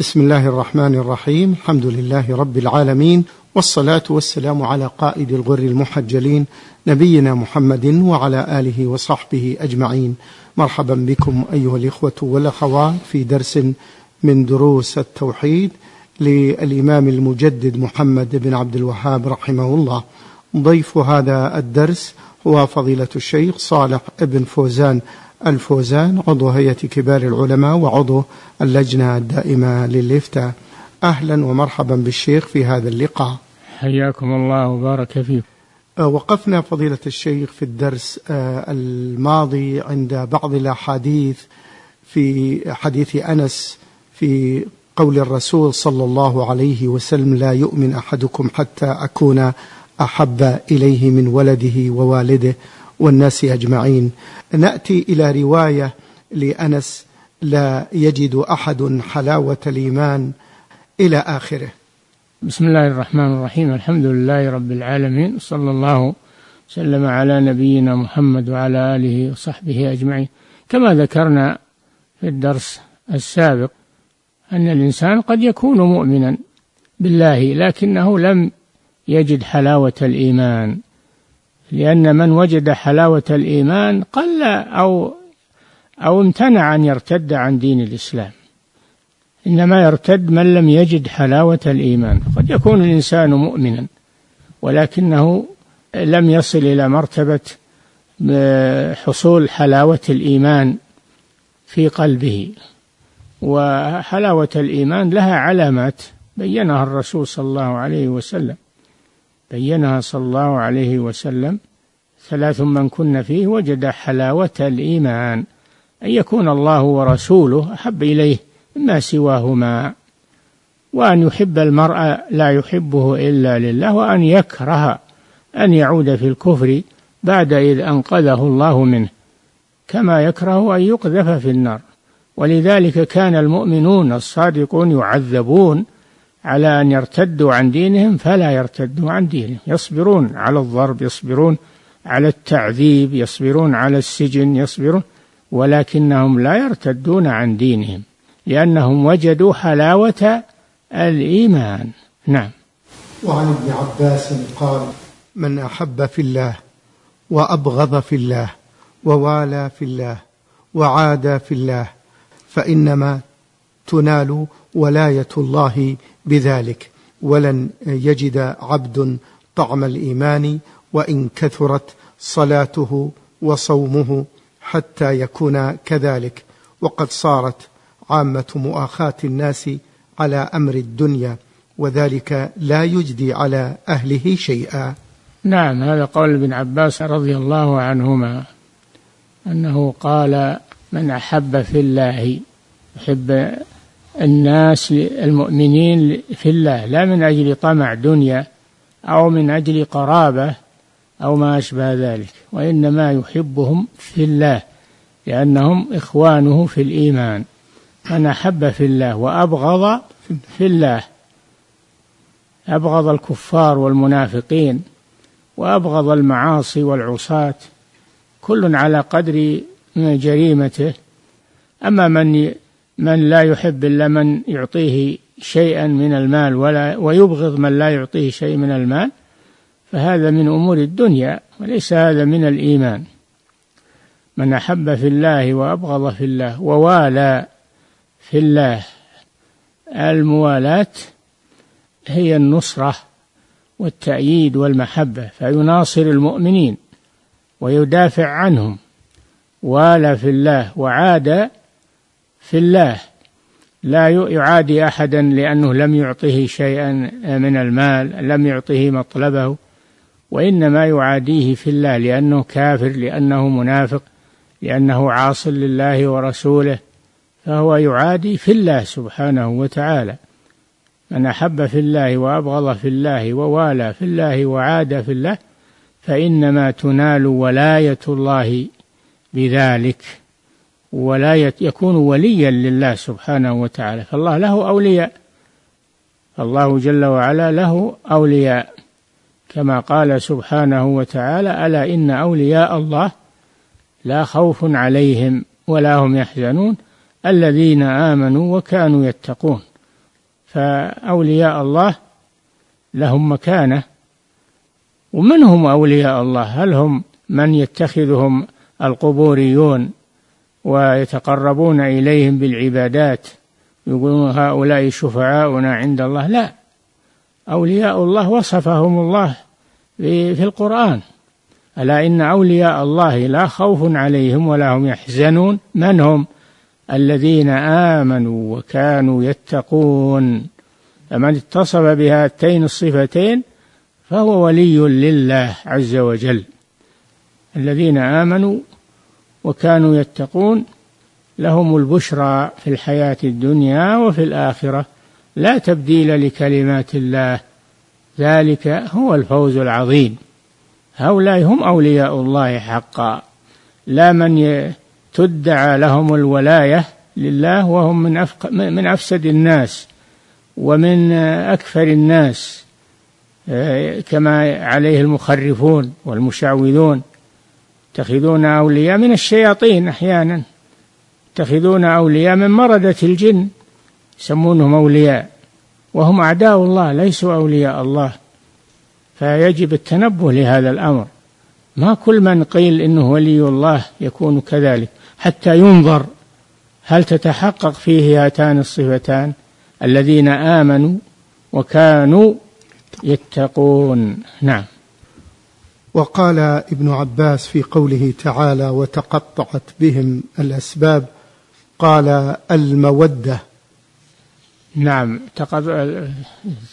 بسم الله الرحمن الرحيم الحمد لله رب العالمين والصلاة والسلام على قائد الغر المحجلين نبينا محمد وعلى آله وصحبه أجمعين مرحبا بكم أيها الإخوة والأخوات في درس من دروس التوحيد للإمام المجدد محمد بن عبد الوهاب رحمه الله ضيف هذا الدرس هو فضيلة الشيخ صالح بن فوزان الفوزان عضو هيئة كبار العلماء وعضو اللجنة الدائمة للإفتاء أهلا ومرحبا بالشيخ في هذا اللقاء. حياكم الله وبارك فيكم. أه، وقفنا فضيلة الشيخ في الدرس أه، الماضي عند بعض الأحاديث في حديث أنس في قول الرسول صلى الله عليه وسلم لا يؤمن أحدكم حتى أكون أحب إليه من ولده ووالده. والناس أجمعين. نأتي إلى رواية لأنس لا يجد أحد حلاوة الإيمان إلى آخره. بسم الله الرحمن الرحيم. الحمد لله رب العالمين. صلى الله وسلم على نبينا محمد وعلى آله وصحبه أجمعين. كما ذكرنا في الدرس السابق أن الإنسان قد يكون مؤمنا بالله لكنه لم يجد حلاوة الإيمان. لأن من وجد حلاوة الإيمان قل أو أو امتنع أن يرتد عن دين الإسلام. إنما يرتد من لم يجد حلاوة الإيمان. قد يكون الإنسان مؤمنا ولكنه لم يصل إلى مرتبة حصول حلاوة الإيمان في قلبه. وحلاوة الإيمان لها علامات بينها الرسول صلى الله عليه وسلم. بينها صلى الله عليه وسلم ثلاث من كن فيه وجد حلاوة الإيمان أن يكون الله ورسوله أحب إليه مما سواهما وأن يحب المرء لا يحبه إلا لله وأن يكره أن يعود في الكفر بعد إذ أنقذه الله منه كما يكره أن يقذف في النار. ولذلك كان المؤمنون الصادقون يعذبون على أن يرتدوا عن دينهم فلا يرتدوا عن دينهم. يصبرون على الضرب يصبرون على التعذيب يصبرون على السجن يصبرون ولكنهم لا يرتدون عن دينهم لأنهم وجدوا حلاوة الإيمان. نعم. وعن ابن عباس قال من أحب في الله وأبغض في الله ووالى في الله وعادى في الله فإنما تنال ولاية الله بذلك. ولن يجد عبد طعم الإيمان وإن كثرت صلاته وصومه حتى يكون كذلك. وقد صارت عامة مؤاخاة الناس على أمر الدنيا وذلك لا يجدي على أهله شيئا. نعم هذا قول ابن عباس رضي الله عنهما أنه قال من أحب في الله يحب الناس المؤمنين في الله لا من أجل طمع دنيا أو من أجل قرابة أو ما أشبه ذلك وإنما يحبهم في الله لأنهم إخوانه في الإيمان. من أحب في الله وأبغض في الله أبغض الكفار والمنافقين وأبغض المعاصي والعصاة كل على قدر جريمته. أما من من لا يحب إلا من يعطيه شيئا من المال ولا ويبغض من لا يعطيه شيء من المال فهذا من أمور الدنيا وليس هذا من الإيمان. من أحب في الله وأبغض في الله ووالى في الله الموالاة هي النصرة والتأييد والمحبة فيناصر المؤمنين ويدافع عنهم. والى في الله وعاد في الله. لا يعادي أحدا لأنه لم يعطه شيئا من المال لم يعطه مطلبه وإنما يعاديه في الله لأنه كافر لأنه منافق لأنه عاص لله ورسوله فهو يعادي في الله سبحانه وتعالى. من أحب في الله وأبغض في الله ووالى في الله وعاد في الله فإنما تنال ولاية الله بذلك. ولا يكون وليا لله سبحانه وتعالى. فالله له أولياء. الله جل وعلا له أولياء. كما قال سبحانه وتعالى ألا إن أولياء الله لا خوف عليهم ولا هم يحزنون. الذين آمنوا وكانوا يتقون. فأولياء الله لهم مكانة. ومن هم أولياء الله؟ هل هم من يتخذهم القبوريون ويتقربون إليهم بالعبادات. يقولون هؤلاء شفعاؤنا عند الله. لا. أولياء الله وصفهم الله في القرآن. ألا إن أولياء الله لا خوف عليهم ولا هم يحزنون. من هم؟ الذين آمنوا وكانوا يتقون. فمن اتصف بهاتين الصفتين فهو ولي لله عز وجل. الذين آمنوا وكانوا يتقون لهم البشرى في الحياة الدنيا وفي الآخرة لا تبديل لكلمات الله. ذلك هو الفوز العظيم. هؤلاء هم أولياء الله حقا. لا من تدعى لهم الولاية لله وهم من أفق من أفسد الناس ومن أكفر الناس آه، كما عليه المخرفون والمشعوذون. يتخذون أولياء من الشياطين أحيانا. يتخذون أولياء من مردة الجن. يسمونهم أولياء. وهم أعداء الله ليسوا أولياء الله. فيجب التنبه لهذا الأمر. ما كل من قيل إنه ولي الله يكون كذلك. حتى ينظر هل تتحقق فيه هاتان الصفتان الذين آمنوا وكانوا يتقون. نعم. وقال ابن عباس في قوله تعالى وتقطعت بهم الأسباب قال المودة نعم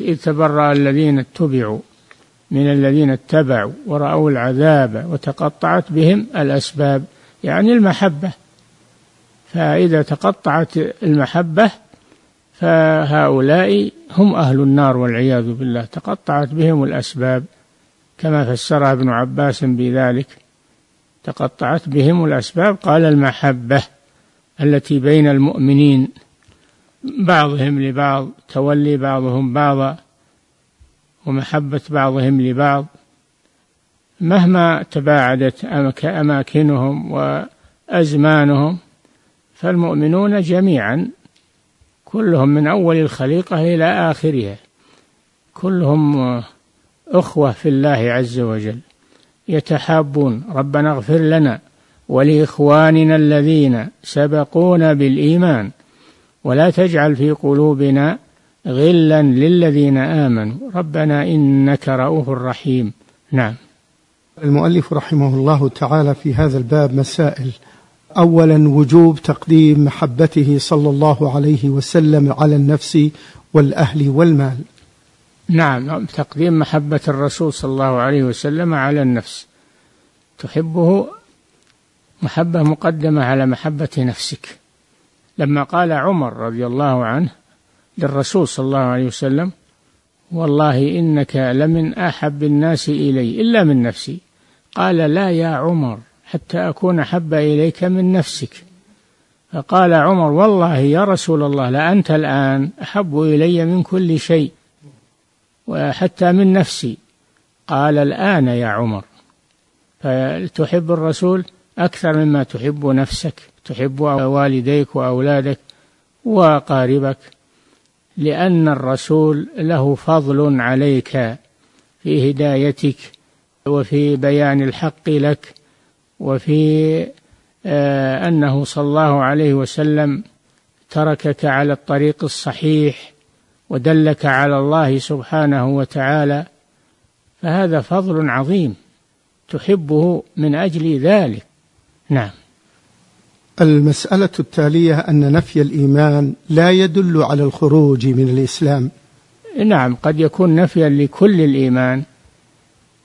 إذ تبرأ الذين اتبعوا من الذين اتبعوا ورأوا العذاب وتقطعت بهم الأسباب يعني المحبة. فإذا تقطعت المحبة فهؤلاء هم أهل النار والعياذ بالله تقطعت بهم الأسباب. كما فسرها ابن عباس بذلك تقطعت بهم الأسباب. قال المحبة التي بين المؤمنين بعضهم لبعض تولي بعضهم بعضا ومحبة بعضهم لبعض. مهما تباعدت أماكنهم وأزمانهم فالمؤمنون جميعا كلهم من أول الخليقة إلى آخرها. كلهم أخوة في الله عز وجل يتحابون. ربنا اغفر لنا ولإخواننا الذين سبقونا بالإيمان. ولا تجعل في قلوبنا غلا للذين آمنوا. ربنا إنك رؤوف رحيم. نعم. المؤلف رحمه الله تعالى في هذا الباب مسائل. اولا وجوب تقديم محبته صلى الله عليه وسلم على النفس والأهل والمال. نعم تقديم محبة الرسول صلى الله عليه وسلم على النفس. تحبه محبة مقدمة على محبة نفسك. لما قال عمر رضي الله عنه للرسول صلى الله عليه وسلم والله إنك لمن أحب الناس إلي إلا من نفسي. قال لا يا عمر حتى أكون أحب إليك من نفسك. فقال عمر والله يا رسول الله لأنت الآن أحب إلي من كل شيء. وحتى من نفسي. قال الآن يا عمر فتحب الرسول أكثر مما تحب نفسك تحب والديك وأولادك وأقاربك لأن الرسول له فضل عليك في هدايتك وفي بيان الحق لك وفي آه، أنه صلى الله عليه وسلم تركك على الطريق الصحيح ودلك على الله سبحانه وتعالى فهذا فضل عظيم تحبه من أجل ذلك. نعم. المسألة التالية أن نفي الإيمان لا يدل على الخروج من الإسلام. نعم قد يكون نفيا لكل الإيمان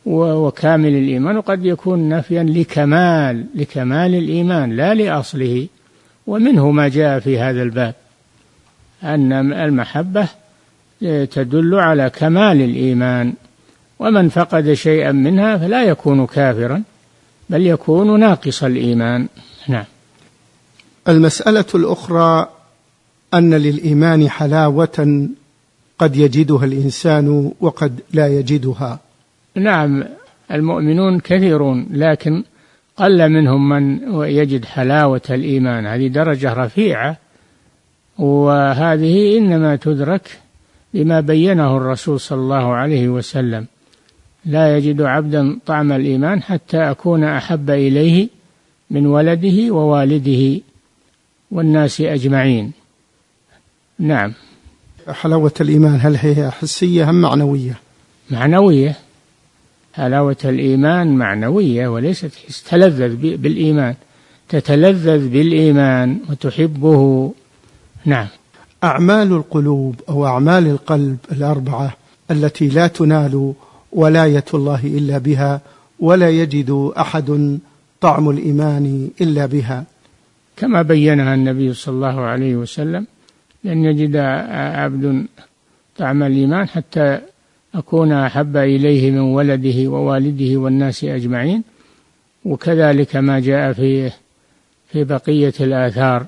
وكامل الإيمان وقد يكون نفيا لكمال لكمال الإيمان لا لأصله. ومنه ما جاء في هذا الباب أن المحبة تدل على كمال الإيمان. ومن فقد شيئا منها فلا يكون كافرا بل يكون ناقص الإيمان. نعم. المسألة الأخرى أن للإيمان حلاوة قد يجدها الإنسان وقد لا يجدها. نعم المؤمنون كثيرون لكن قل منهم من يجد حلاوة الإيمان. هذه درجة رفيعة وهذه إنما تدرك بما بينه الرسول صلى الله عليه وسلم. لا يجد عبدا طعم الإيمان حتى أكون أحب إليه من ولده ووالده والناس أجمعين. نعم. حلاوة الإيمان هل هي حسية أم معنوية؟ معنوية. حلاوة الإيمان معنوية وليست حس تلذذ بالإيمان. تتلذذ بالإيمان وتحبه. نعم. أعمال القلوب أو أعمال القلب الأربعة التي لا تنال ولاية الله إلا بها ولا يجد أحد طعم الإيمان إلا بها. كما بينها النبي صلى الله عليه وسلم لن يجد عبد طعم الإيمان حتى أكون أحب إليه من ولده ووالده والناس أجمعين. وكذلك ما جاء في في بقية الآثار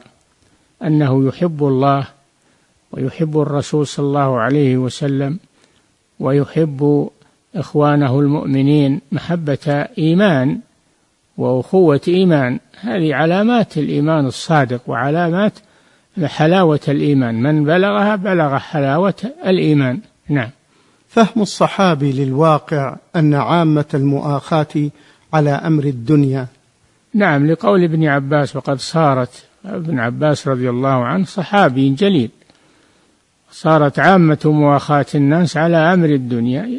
أنه يحب الله ويحب الرسول صلى الله عليه وسلم ويحب إخوانه المؤمنين محبة إيمان وأخوة إيمان. هذه علامات الإيمان الصادق وعلامات حلاوة الإيمان. من بلغها بلغ حلاوة الإيمان. نعم. فهم الصحابي للواقع أن عامة المؤاخاة على أمر الدنيا. نعم لقول ابن عباس وقد صارت ابن عباس رضي الله عنه صحابي جليل. صارت عامة مؤاخاة الناس على أمر الدنيا.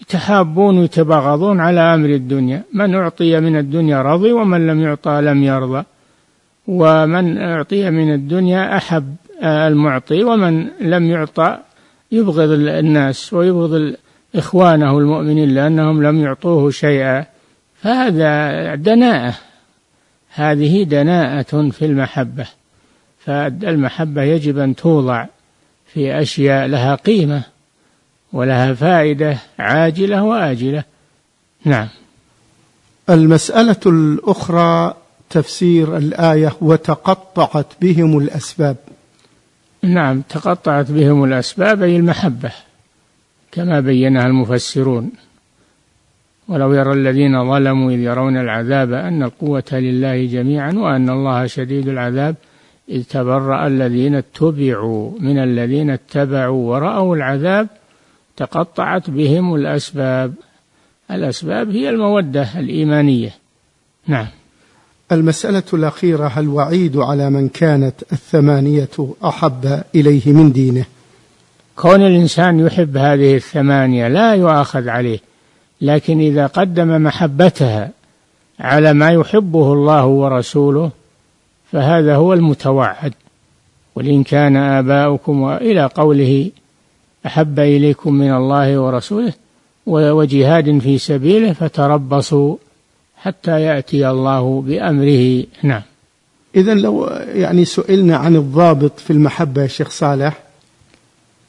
يتحابون ويتباغضون على أمر الدنيا. من أعطي من الدنيا رضي ومن لم يعطى لم يرضى. ومن أعطي من الدنيا أحب المعطي ومن لم يعطى يبغض الناس ويبغض إخوانه المؤمنين لأنهم لم يعطوه شيئا. فهذا دناءة. هذه دناءة في المحبة. فالمحبة يجب أن توضع. في أشياء لها قيمة ولها فائدة عاجلة وآجلة. نعم. المسألة الأخرى تفسير الآية وتقطعت بهم الأسباب. نعم تقطعت بهم الأسباب أي المحبة كما بينها المفسرون. ولو يرى الذين ظلموا إذ يرون العذاب أن القوة لله جميعا وأن الله شديد العذاب إذ تبرأ الذين اتبعوا من الذين اتبعوا ورأوا العذاب تقطعت بهم الأسباب. الأسباب هي المودة الإيمانية. نعم. المسألة الأخيرة الوعيد على من كانت الثمانية أحب إليه من دينه؟ كون الإنسان يحب هذه الثمانية لا يؤاخذ عليه لكن إذا قدم محبتها على ما يحبه الله ورسوله فهذا هو المتوعد. ولإن كان آباؤكم وإلى قوله أحب إليكم من الله ورسوله وجهاد في سبيله فتربصوا حتى يأتي الله بأمره. نعم. إذا لو يعني سئلنا عن الضابط في المحبة يا شيخ صالح.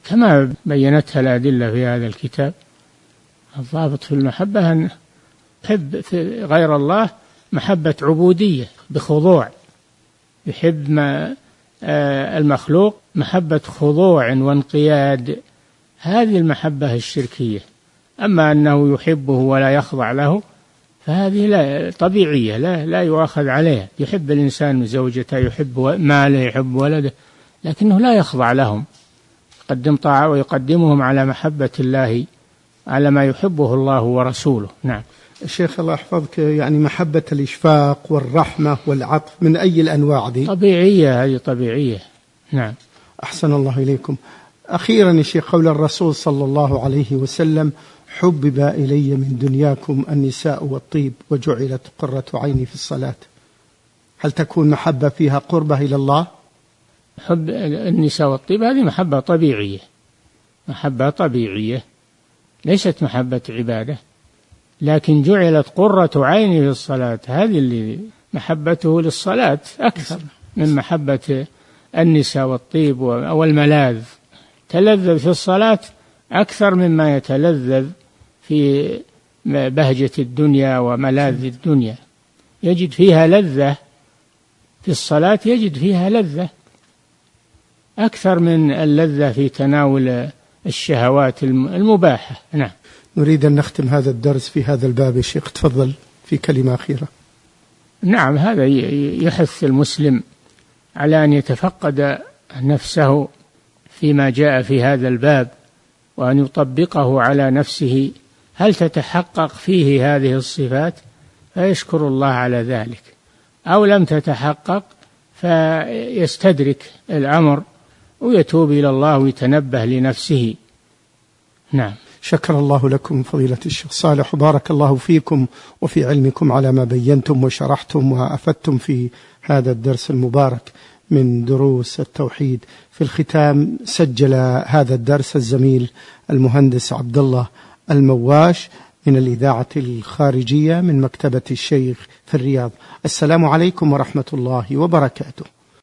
كما بينتها الأدلة في هذا الكتاب الضابط في المحبة أن تحب في غير الله محبة عبودية بخضوع. يحب ما آه، المخلوق محبة خضوع وانقياد. هذه المحبة الشركية. أما أنه يحبه ولا يخضع له فهذه لا طبيعية لا لا يؤاخذ عليها. يحب الإنسان زوجته يحب ماله يحب ولده لكنه لا يخضع لهم. يقدم طاعة ويقدمهم على محبة الله على ما يحبه الله ورسوله. نعم. الشيخ الله يحفظك يعني محبة الإشفاق والرحمة والعطف من أي الأنواع دي؟ طبيعية هذه طبيعية. نعم. أحسن الله إليكم. أخيرا يا شيخ قول الرسول صلى الله عليه وسلم حبب إلي من دنياكم النساء والطيب وجعلت قرة عيني في الصلاة. هل تكون محبة فيها قربة إلى الله؟ حب النساء والطيب هذه محبة طبيعية. محبة طبيعية. ليست محبة عبادة. لكن جعلت قرة عيني في الصلاة هذه اللي محبته للصلاة أكثر من محبة النساء والطيب والملاذ. تلذذ في الصلاة أكثر مما يتلذذ في بهجة الدنيا وملاذ الدنيا. يجد فيها لذة في الصلاة يجد فيها لذة أكثر من اللذة في تناول الشهوات المباحة. نعم. نريد أن نختم هذا الدرس في هذا الباب يا شيخ. تفضل في كلمة أخيرة. نعم هذا يحث المسلم على أن يتفقد نفسه فيما جاء في هذا الباب وأن يطبقه على نفسه. هل تتحقق فيه هذه الصفات؟ فيشكر الله على ذلك. أو لم تتحقق فيستدرك الأمر ويتوب إلى الله ويتنبه لنفسه. نعم. شكر الله لكم فضيلة الشيخ صالح. وبارك الله فيكم وفي علمكم على ما بينتم وشرحتم وأفدتم في هذا الدرس المبارك من دروس التوحيد. في الختام سجل هذا الدرس الزميل المهندس عبد الله المواش من الإذاعة الخارجية من مكتبة الشيخ في الرياض. السلام عليكم ورحمة الله وبركاته.